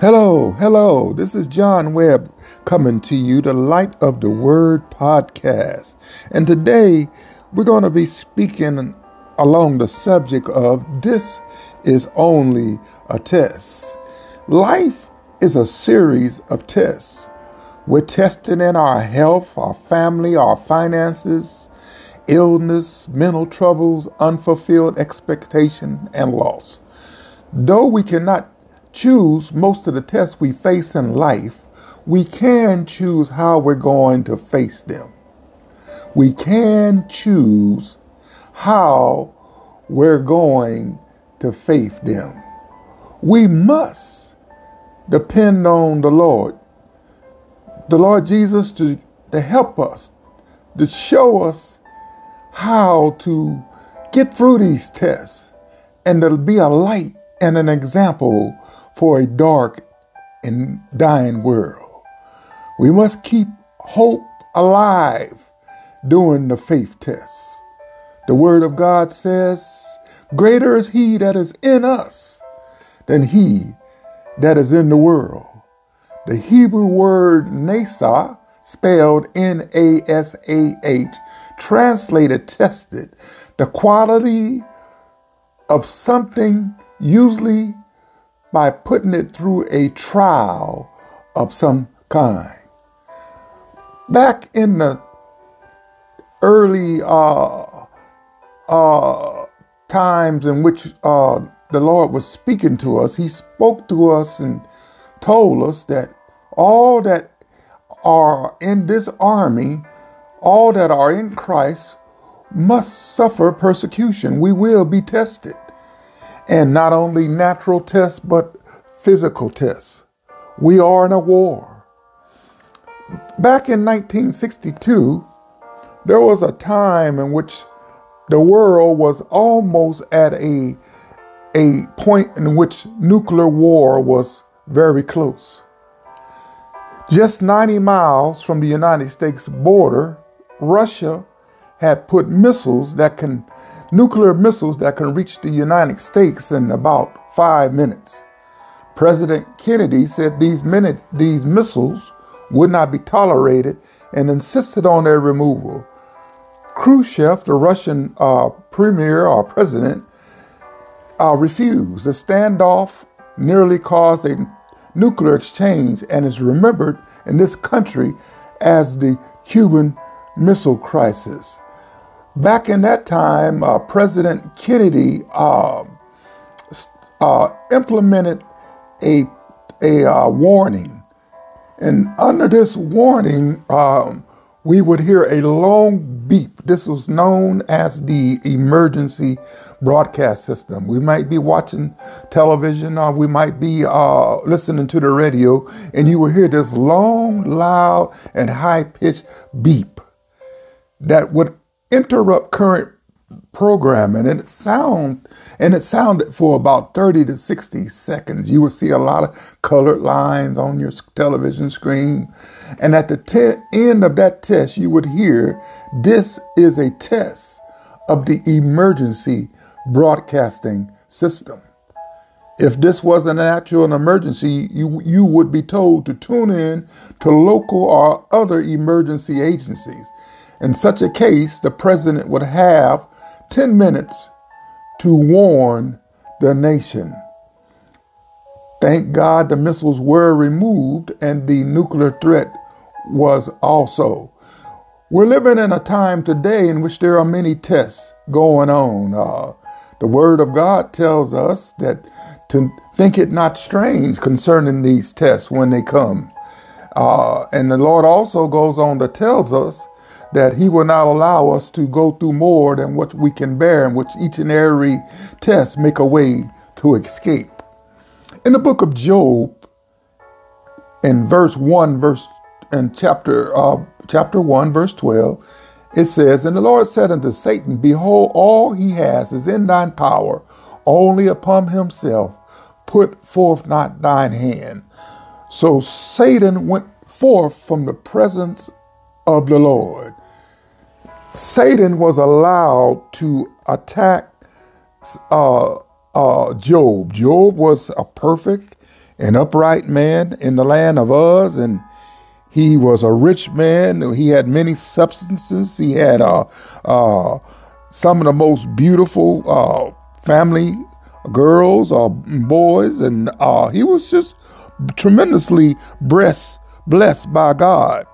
Hello, hello. This is John Webb coming to you, the Light of the Word podcast. And today we're going to be speaking along the subject of this is only a test. Life is a series of tests. We're testing in our health, our family, our finances, illness, mental troubles, unfulfilled expectation, and loss. Though we cannot choose most of the tests we face in life, we can choose how we're going to face them. We can choose how we're going to face them. We must depend on the Lord, the Lord Jesus, to, to help us, to show us how to get through these tests and to be a light and an example for a dark and dying world. We must keep hope alive during the faith tests. The Word of God says, Greater is He that is in us than He that is in the world. The Hebrew word Nasa, spelled N A S A H, translated tested, the quality of something usually by putting it through a trial of some kind. Back in the early uh, uh, times in which uh, the Lord was speaking to us, He spoke to us and told us that all that are in this army, all that are in Christ, must suffer persecution. We will be tested. And not only natural tests, but physical tests. We are in a war. Back in 1962, there was a time in which the world was almost at a, a point in which nuclear war was very close. Just 90 miles from the United States border, Russia had put missiles that can nuclear missiles that can reach the United States in about five minutes. President Kennedy said these, minute, these missiles would not be tolerated and insisted on their removal. Khrushchev, the Russian uh, premier or president, uh, refused. The standoff nearly caused a nuclear exchange and is remembered in this country as the Cuban Missile Crisis. Back in that time, uh, President Kennedy uh, uh, implemented a, a uh, warning. And under this warning, um, we would hear a long beep. This was known as the emergency broadcast system. We might be watching television or we might be uh, listening to the radio, and you will hear this long, loud, and high pitched beep that would interrupt current programming and it sound and it sounded for about 30 to 60 seconds you would see a lot of colored lines on your television screen and at the te- end of that test you would hear this is a test of the emergency broadcasting system if this wasn't an actual emergency, you, you would be told to tune in to local or other emergency agencies. In such a case, the president would have 10 minutes to warn the nation. Thank God the missiles were removed and the nuclear threat was also. We're living in a time today in which there are many tests going on. Uh, the Word of God tells us that to think it not strange concerning these tests when they come. Uh, and the Lord also goes on to tells us that he will not allow us to go through more than what we can bear, and which each and every test make a way to escape. In the book of Job, in verse one, verse and chapter uh, chapter one, verse twelve, it says, "And the Lord said unto Satan, Behold, all he has is in thine power; only upon himself put forth not thine hand." So Satan went forth from the presence of the Lord. Satan was allowed to attack uh, uh, Job. Job was a perfect an upright man in the land of Uz, and he was a rich man. He had many substances. He had uh, uh, some of the most beautiful uh, family girls or boys, and uh, he was just tremendously blessed by God.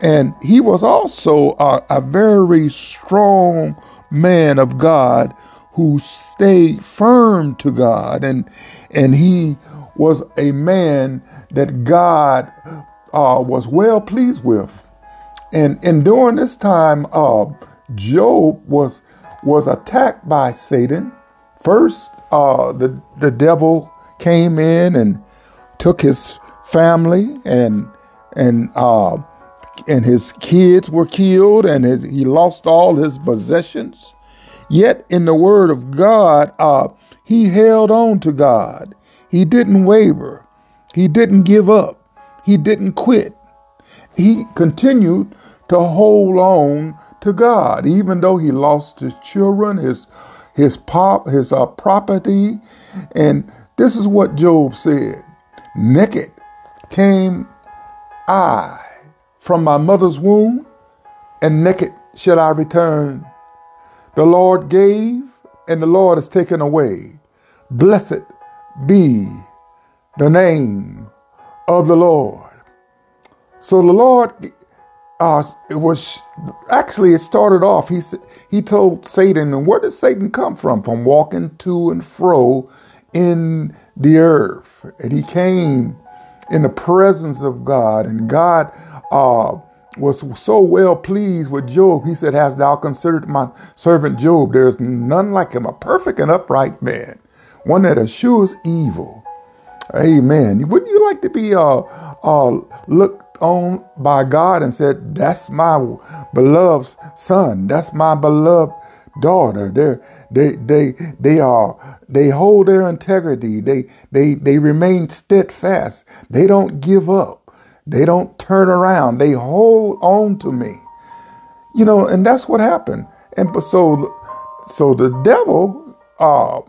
And he was also a, a very strong man of God who stayed firm to God, and and he was a man that God uh, was well pleased with. And, and during this time, uh, Job was, was attacked by Satan. First, uh, the, the devil came in and took his family and, and, uh, and his kids were killed and his, he lost all his possessions. Yet in the word of God, uh, he held on to God. He didn't waver. He didn't give up. He didn't quit. He continued to hold on to God, even though he lost his children, his his pop, his uh, property, and this is what Job said: "Naked came I from my mother's womb, and naked shall I return. The Lord gave, and the Lord has taken away. Blessed be the name of the Lord. So the Lord uh, it was actually it started off. He he told Satan, and where did Satan come from? From walking to and fro in the earth, and he came in the presence of God, and God uh, was so well pleased with Job. He said, "Hast thou considered my servant Job? There is none like him, a perfect and upright man, one that eschews evil." Amen. Wouldn't you like to be uh, uh, looked on by God and said, "That's my beloved son. That's my beloved daughter." They're, they they they are they hold their integrity. They they they remain steadfast. They don't give up. They don't turn around. They hold on to me. You know, and that's what happened. And so so the devil uh,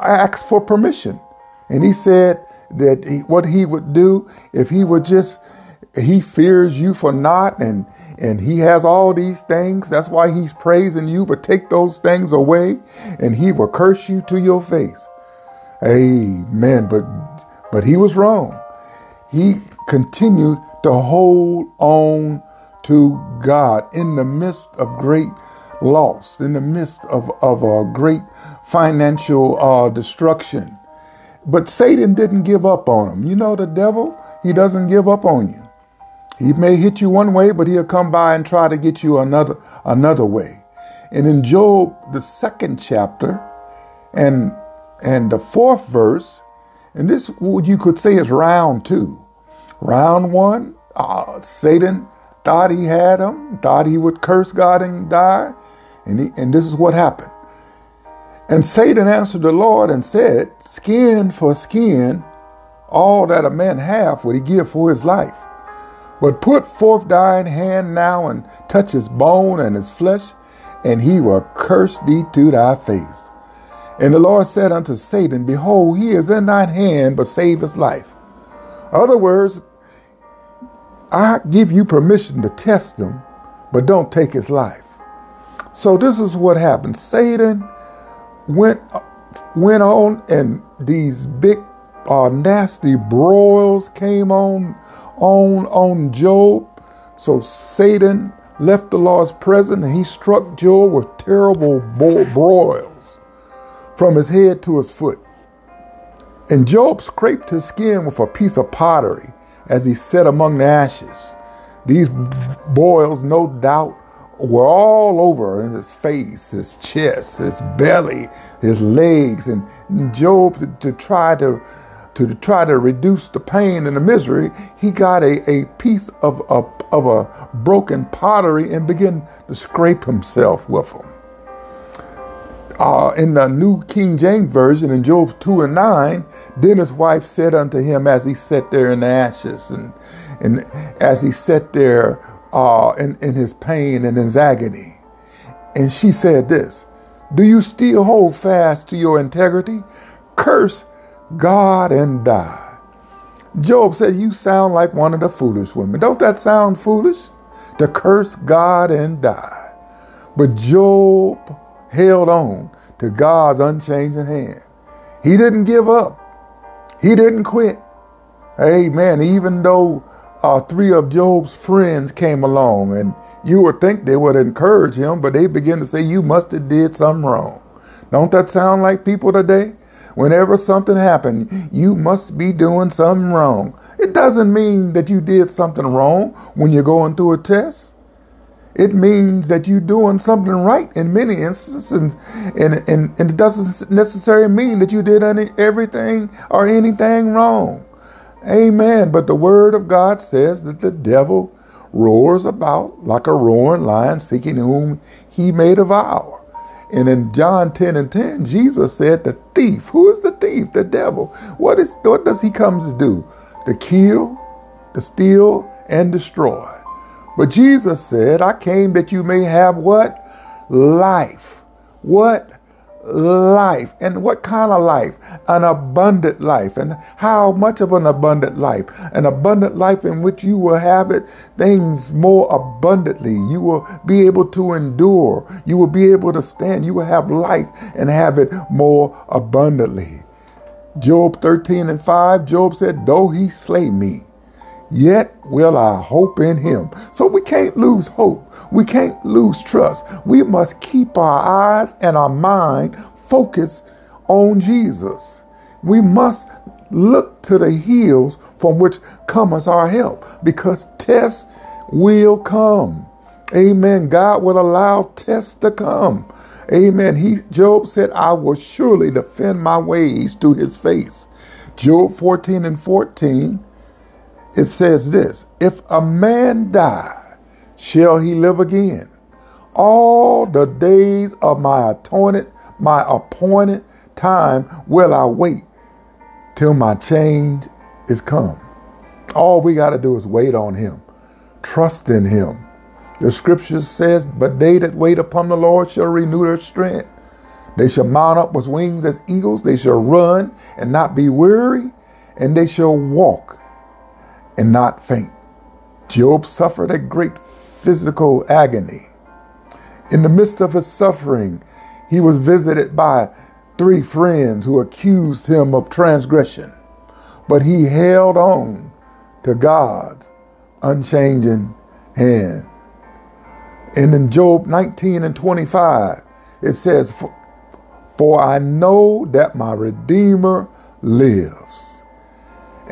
asked for permission and he said that he, what he would do if he would just, he fears you for not, and and he has all these things. That's why he's praising you. But take those things away, and he will curse you to your face. Amen. But but he was wrong. He continued to hold on to God in the midst of great loss, in the midst of, of a great financial uh, destruction. But Satan didn't give up on him. You know, the devil, he doesn't give up on you. He may hit you one way, but he'll come by and try to get you another another way. And in Job, the second chapter, and and the fourth verse, and this what you could say is round two. Round one, uh, Satan thought he had him, thought he would curse God and die, and he, and this is what happened. And Satan answered the Lord and said, Skin for skin, all that a man hath would he give for his life. But put forth thine hand now and touch his bone and his flesh, and he will curse thee to thy face. And the Lord said unto Satan, Behold, he is in thine hand, but save his life. Other words, I give you permission to test him, but don't take his life. So this is what happened. Satan went went on, and these big uh, nasty broils came on on on Job. So Satan left the Lord's presence, and he struck Job with terrible broils from his head to his foot. And Job scraped his skin with a piece of pottery as he sat among the ashes. These boils, no doubt, were all over in his face, his chest, his belly, his legs, and Job to, to try to to try to reduce the pain and the misery, he got a, a piece of a, of a broken pottery and began to scrape himself with them. Uh, in the New King James Version, in Job 2 and 9, then his wife said unto him as he sat there in the ashes and, and as he sat there uh, in, in his pain and his agony. And she said this Do you still hold fast to your integrity? Curse God and die. Job said, You sound like one of the foolish women. Don't that sound foolish? To curse God and die. But Job held on to God's unchanging hand. He didn't give up. He didn't quit. Amen. Even though uh, three of Job's friends came along and you would think they would encourage him, but they begin to say, you must have did something wrong. Don't that sound like people today? Whenever something happened, you must be doing something wrong. It doesn't mean that you did something wrong when you're going through a test. It means that you're doing something right in many instances, and, and, and, and it doesn't necessarily mean that you did any, everything or anything wrong. Amen. But the word of God says that the devil roars about like a roaring lion seeking whom he may devour. And in John 10 and 10, Jesus said, The thief, who is the thief? The devil. What is what does he come to do? To kill, to steal, and destroy. But Jesus said, I came that you may have what? Life. What? Life. And what kind of life? An abundant life. And how much of an abundant life? An abundant life in which you will have it things more abundantly. You will be able to endure. You will be able to stand. You will have life and have it more abundantly. Job 13 and 5, Job said, Though he slay me, yet will I hope in him. So we can't lose hope. We can't lose trust. We must keep our eyes and our mind focused on Jesus. We must look to the hills from which cometh our help because tests will come. Amen. God will allow tests to come. Amen. He Job said, I will surely defend my ways to his face. Job 14 and 14 it says this If a man die, shall he live again? All the days of my appointed, my appointed time will I wait till my change is come. All we got to do is wait on him, trust in him. The scripture says, But they that wait upon the Lord shall renew their strength. They shall mount up with wings as eagles. They shall run and not be weary, and they shall walk and not faint. Job suffered a great physical agony. In the midst of his suffering, he was visited by three friends who accused him of transgression, but he held on to God's unchanging hand. And in Job 19 and 25, it says, For I know that my Redeemer lives,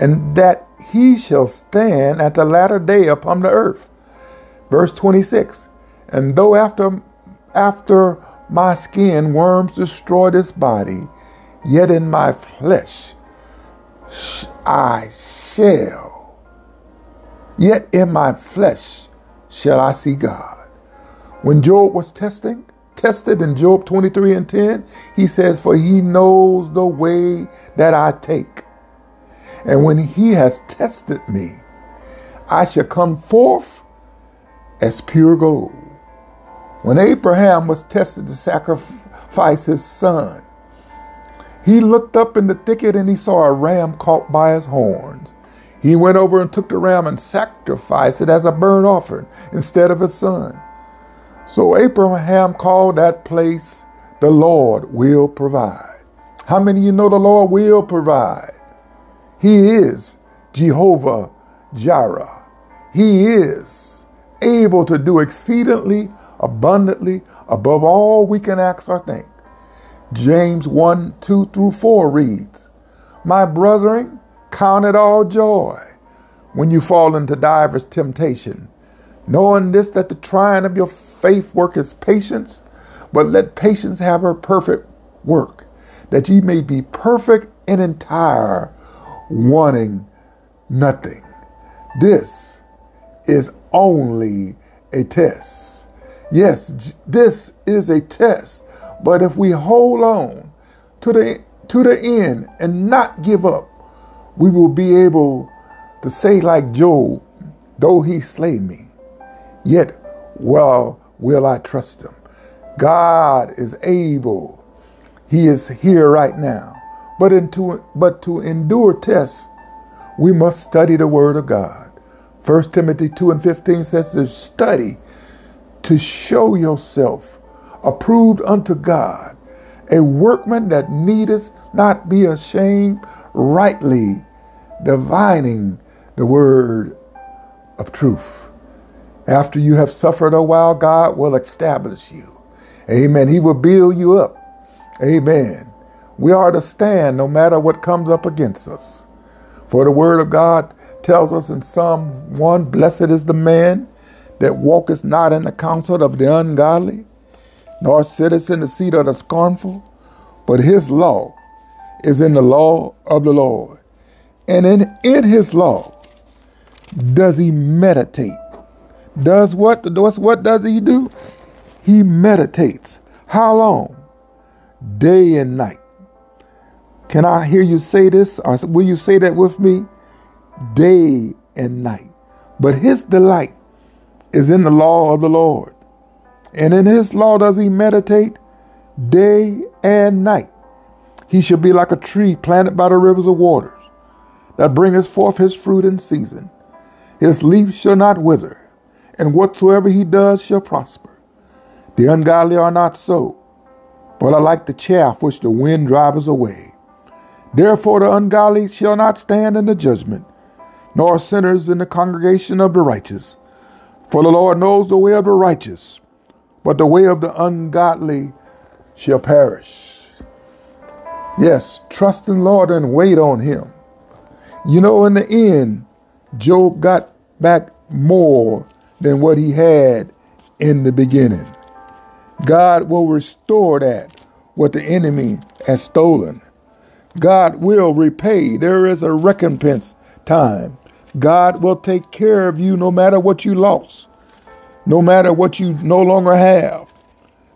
and that he shall stand at the latter day upon the earth. Verse 26 And though after, after my skin worms destroy this body, yet in my flesh I shall, yet in my flesh shall I see God. When Job was testing, tested in Job 23 and 10, he says, For he knows the way that I take. And when he has tested me, I shall come forth as pure gold. When Abraham was tested to sacrifice his son, he looked up in the thicket and he saw a ram caught by his horns. He went over and took the ram and sacrificed it as a burnt offering instead of his son. So Abraham called that place, the Lord will provide. How many of you know the Lord will provide? He is Jehovah Jireh. He is able to do exceedingly abundantly above all we can ask or think. James 1 2 through 4 reads, My brethren, count it all joy when you fall into divers temptation, knowing this that the trying of your faith worketh patience, but let patience have her perfect work, that ye may be perfect and entire, wanting nothing. This is only a test. Yes, this is a test. But if we hold on to the to the end and not give up, we will be able to say like Job, though he slay me, yet well will I trust him. God is able. He is here right now But, into, but to endure tests, we must study the Word of God. 1 Timothy 2 and 15 says to study to show yourself approved unto God, a workman that needeth not be ashamed, rightly divining the word of truth. After you have suffered a while, God will establish you. Amen. He will build you up. Amen. We are to stand no matter what comes up against us. For the word of God tells us in Psalm 1 Blessed is the man that walketh not in the counsel of the ungodly, nor sitteth in the seat of the scornful, but his law is in the law of the Lord. And in, in his law does he meditate. Does what? Does what does he do? He meditates. How long? Day and night. Can I hear you say this? Or will you say that with me? Day and night. But his delight is in the law of the Lord. And in his law does he meditate day and night. He shall be like a tree planted by the rivers of waters, that bringeth forth his fruit in season. His leaf shall not wither, and whatsoever he does shall prosper. The ungodly are not so, but are like the chaff which the wind drives away. Therefore the ungodly shall not stand in the judgment, nor sinners in the congregation of the righteous. For the Lord knows the way of the righteous, but the way of the ungodly shall perish. Yes, trust in Lord and wait on him. You know, in the end, Job got back more than what he had in the beginning. God will restore that what the enemy has stolen. God will repay. There is a recompense time. God will take care of you no matter what you lost, no matter what you no longer have.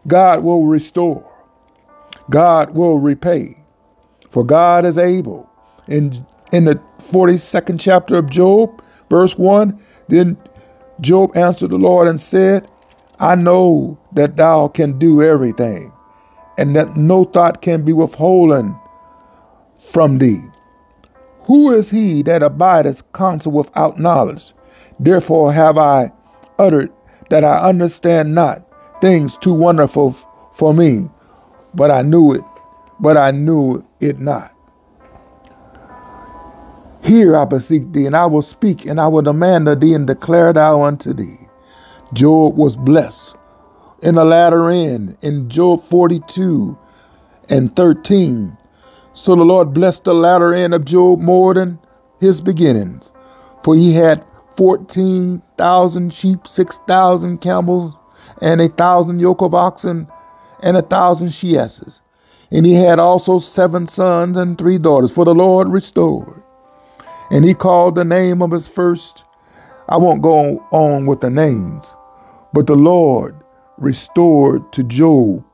God will restore. God will repay. For God is able. In, in the 42nd chapter of Job, verse 1, then Job answered the Lord and said, I know that thou can do everything, and that no thought can be withholden from thee. Who is he that abideth counsel without knowledge? Therefore have I uttered that I understand not things too wonderful f- for me, but I knew it, but I knew it not. Hear, I beseech thee, and I will speak, and I will demand of thee, and declare thou unto thee. Job was blessed in the latter end, in Job 42 and 13. So the Lord blessed the latter end of Job more than his beginnings, for he had 14,000 sheep, 6,000 camels, and a thousand yoke of oxen, and a thousand she asses. And he had also seven sons and three daughters, for the Lord restored. And he called the name of his first. I won't go on with the names, but the Lord restored to Job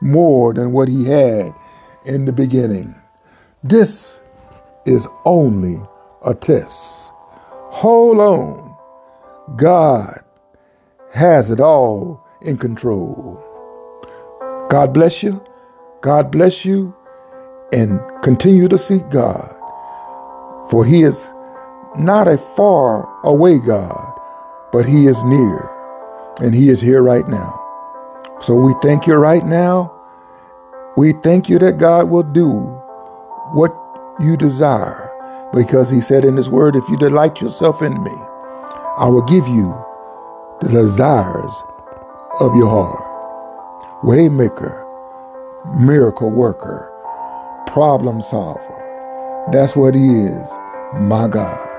more than what he had in the beginning. This is only a test. Hold on. God has it all in control. God bless you. God bless you. And continue to seek God. For He is not a far away God, but He is near. And He is here right now. So we thank you right now. We thank you that God will do what you desire because He said in His Word, if you delight yourself in me, I will give you the desires of your heart. Waymaker, miracle worker, problem solver. That's what He is, my God.